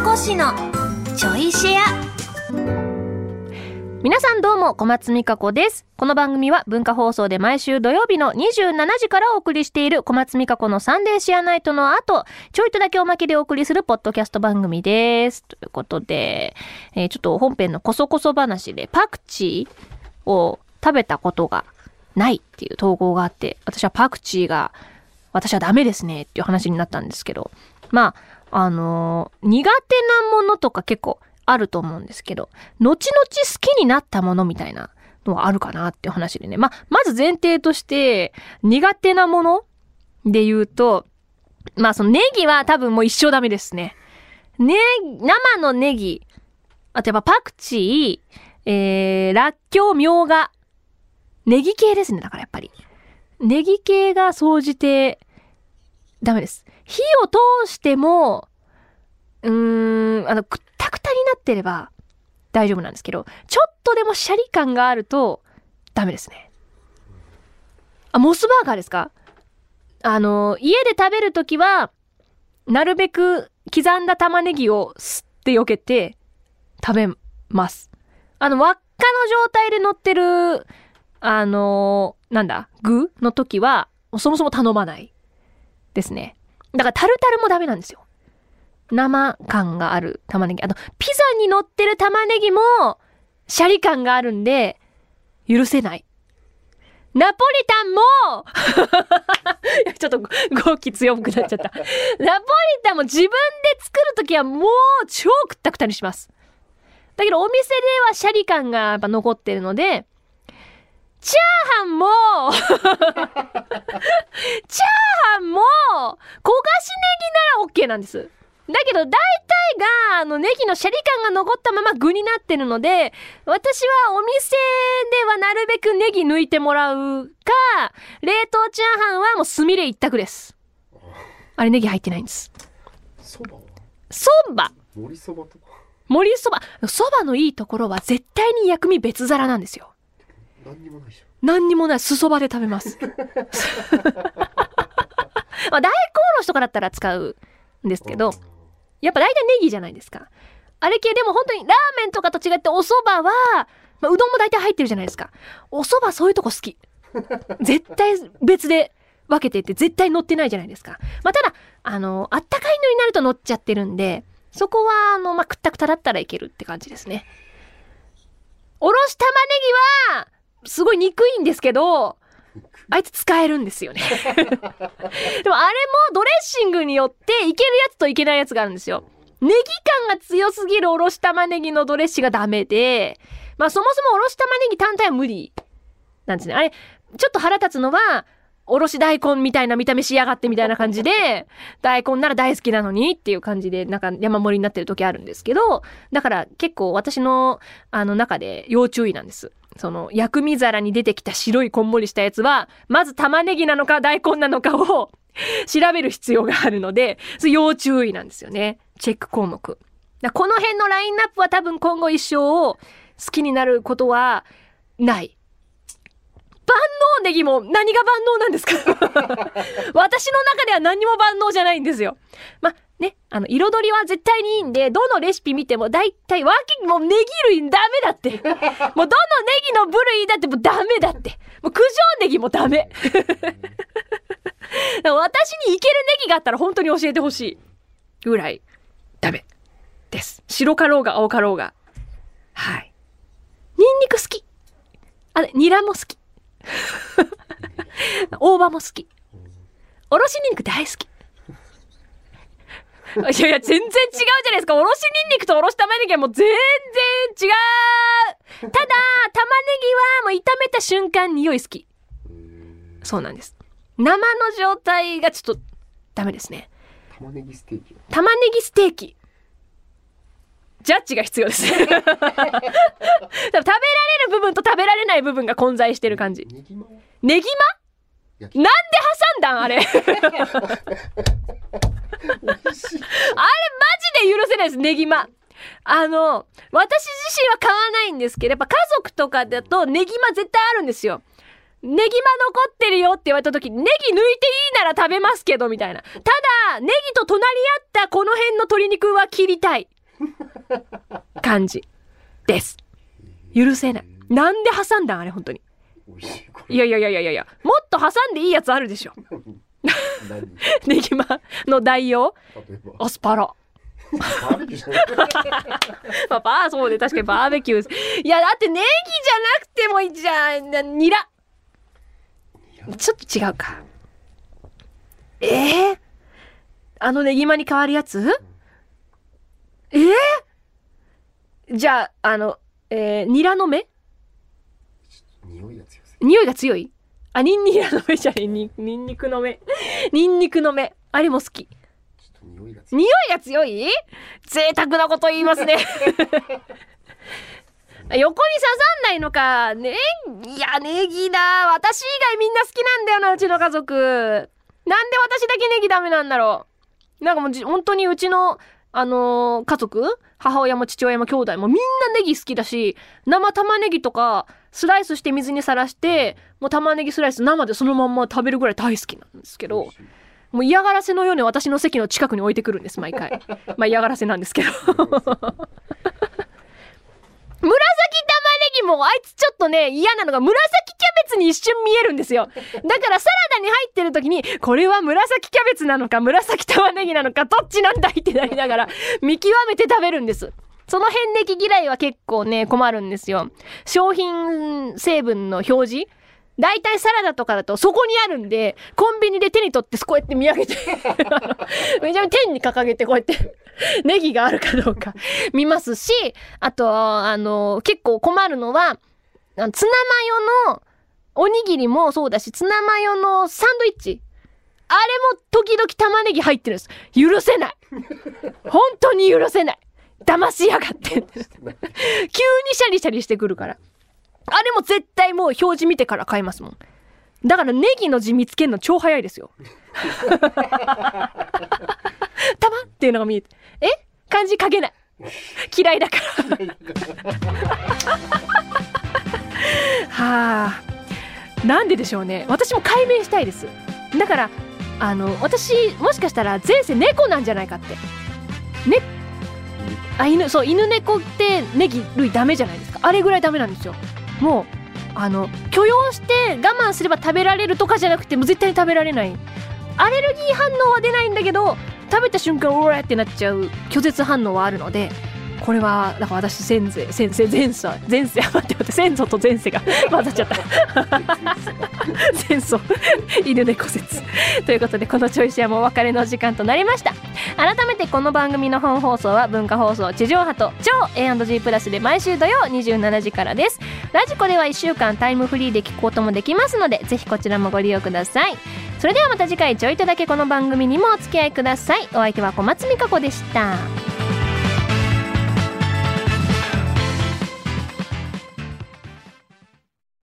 美子氏のちょいシェア。皆さんどうも小松美香子です。この番組は文化放送で毎週土曜日の27時からお送りしている小松美香子のサンデーシェアナイトの後ちょいとだけおまけでお送りするポッドキャスト番組です。ということで、えーちょっと本編のこそこそ話でパクチーを食べたことがないっていう投稿があって私はパクチーが私はダメですねっていう話になったんですけどまああの苦手なものとか結構あると思うんですけど後々好きになったものみたいなのはあるかなっていう話でねままず前提として苦手なもので言うとまあそのネギは多分もう一生ダメですね。ね、生のネギ、あとやっぱパクチー、えー、らっきょう、みょうが、ネギ系ですね、だからやっぱり。ネギ系が総じて、ダメです。火を通しても、うーん、あの、くったくたになってれば大丈夫なんですけど、ちょっとでもシャリ感があると、ダメですね。あ、モスバーガーですか？あの、家で食べるときは、なるべく刻んだ玉ねぎをすって避けて食べます。あの、輪っかの状態で乗ってる、あの、なんだ、具の時は、そもそも頼まないですね。だからタルタルもダメなんですよ。生感がある玉ねぎ。あと、ピザに乗ってる玉ねぎも、シャリ感があるんで、許せない。ナポリタンも ちょっと語気強くなっちゃった。ナポリタンも自分で作るときはもう超くったくたにします。だけどお店ではシャリ感がやっぱ残ってるので、チャーハンも チャーハンも焦がしネギなら OK なんです。だけど大体があのネギのシャリ感が残ったまま具になってるので私はお店ではなるべくネギ抜いてもらうか冷凍チャーハンはもうスミレ一択です。あれネギ入ってないんです。そばは？そば。盛りそばとか？そば。そばのいいところは絶対に薬味別皿なんですよ何にもないじ何にもないすそばで食べます まあ大根おろしとかだったら使うんですけどやっぱ大体ネギじゃないですか。あれ系でも本当にラーメンとかと違ってお蕎麦は、まあ、うどんも大体入ってるじゃないですか。お蕎麦そういうとこ好き。絶対別で分けてって絶対乗ってないじゃないですか。まあ、ただ、あの、あったかいのになると乗っちゃってるんで、そこは、あの、まあ、くったくただったらいけるって感じですね。おろし玉ねぎは、すごい憎いんですけど、あいつ使えるんですよね。でもあれもドレッシングによっていけるやつといけないやつがあるんですよ。ネギ感が強すぎるおろし玉ねぎのドレッシングがダメで、まあそもそもおろし玉ねぎ単体は無理なんですね。あれ、ちょっと腹立つのは、おろし大根みたいな見た目しやがってみたいな感じで、大根なら大好きなのにっていう感じで、なんか山盛りになってる時あるんですけど、だから結構私のあの中で要注意なんです。その薬味皿に出てきた白いこんもりしたやつは、まず玉ねぎなのか大根なのかを 調べる必要があるので、要注意なんですよね。チェック項目。だこの辺のラインナップは多分今後一生を好きになることはない。万能ネギも何が万能なんですか？私の中では何も万能じゃないんですよ。まね、あの、彩りは絶対にいいんで、どのレシピ見ても大体、わけ、もうネギ類ダメだって。もうどのネギの部類だってもうダメだって。もう九条ネギもダメ。私にいけるネギがあったら本当に教えてほしい。ぐらい、ダメ。です。白かろうが青かろうが。はい。ニンニク好き。あれ、ニラも好き。大葉も好き。おろしニンニク大好き。いやいや、全然違うじゃないですか。おろしニンニクとおろし玉ねぎはもう全然違うただ、玉ねぎはもう炒めた瞬間匂い好き。そうなんです。生の状態がちょっとダメですね。玉ねぎステーキは玉ねぎステーキ。ジャッジが必要です。食べられる部分と食べられない部分が混在してる感じ。ネギマ？はネギ焼マなんで挟んだん？あれ。あれマジで許せないです、ネギマ。あの、私自身は買わないんですけど、やっぱ家族とかだとネギマ絶対あるんですよ。ネギマ残ってるよって言われた時、ネギ抜いていいなら食べますけど、みたいな。ただ、ネギと隣り合ったこの辺の鶏肉は切りたい。感じ。です。許せない。なんで挟んだんあれ、本当に。いやいやいやいやいやもっと挟んでいいやつあるでしょ。何？ネギマの代用？アスパラ。バーベキュー？そうで、確かにバーベキュー。いや、だってネギじゃなくてもいいじゃん。なニラ？ちょっと違うか。ええあのネギマに変わるやつ？ええじゃあ、あの、えー、ニラの芽匂いが強す匂いが強い？あ、ニンニラの芽じゃねえ、にニンニクの芽。ニンニクの芽。あれも好き。匂いが強い匂いが強い？贅沢なこと言いますね。横に刺さんないのか。ね、いや、ネギだ。私以外みんな好きなんだよな、うちの家族。なんで私だけネギダメなんだろう。なんかもうじ、本当にうちの、あのー家族？母親も父親も兄弟もみんなネギ好きだし、生玉ねぎとか、スライスして水にさらして、もう玉ねぎスライス生でそのまんま食べるぐらい大好きなんですけど、もう嫌がらせのように私の席の近くに置いてくるんです、毎回。まあ嫌がらせなんですけど。紫玉ねぎもあいつちょっとね、嫌なのが紫ツに一瞬見えるんですよ。だからサラダに入ってる時に、これは紫キャベツなのか紫玉ねぎなのかどっちなんだいってなりながら 見極めて食べるんです。その辺ネギ嫌いは結構ね、困るんですよ。商品成分の表示？大体サラダとかだとそこにあるんで、コンビニで手に取ってこうやって見上げて、めちゃめちゃ天に掲げてこうやって、ネギがあるかどうか見ますし、あと、あの、結構困るのは、ツナマヨのおにぎりもそうだし、ツナマヨのサンドイッチ。あれも時々玉ねぎ入ってるんです。許せない。本当に許せない。騙しやがって。急にシャリシャリしてくるから。あれも絶対もう表示見てから買いますもん。だからネギの字見つけるの超早いですよ。玉っていうのが見えて。え？漢字書けない。嫌いだから。はあ。なんででしょうね。私も解明したいです。だから、あの、私、もしかしたら前世猫なんじゃないかって。ね、あ、犬、そう、犬猫ってネギ類ダメじゃないですか。あれぐらいダメなんですよ。もう、あの、許容して我慢すれば食べられるとかじゃなくて、もう絶対に食べられない。アレルギー反応は出ないんだけど、食べた瞬間、うわーってなっちゃう拒絶反応はあるので、これは、だから私、先生、先生、前世、前世、待って待って、先祖と前世が 混ざっちゃった。戦争犬猫説。ということでこのチョイスはもお別れの時間となりました。改めてこの番組の本放送は文化放送地上波と超 A&G プラスで毎週土曜27時からです。ラジコでは1週間タイムフリーで聞くこともできますのでぜひこちらもご利用ください。それではまた次回ちょいとだけこの番組にもお付き合いください。お相手は小松美香子でした。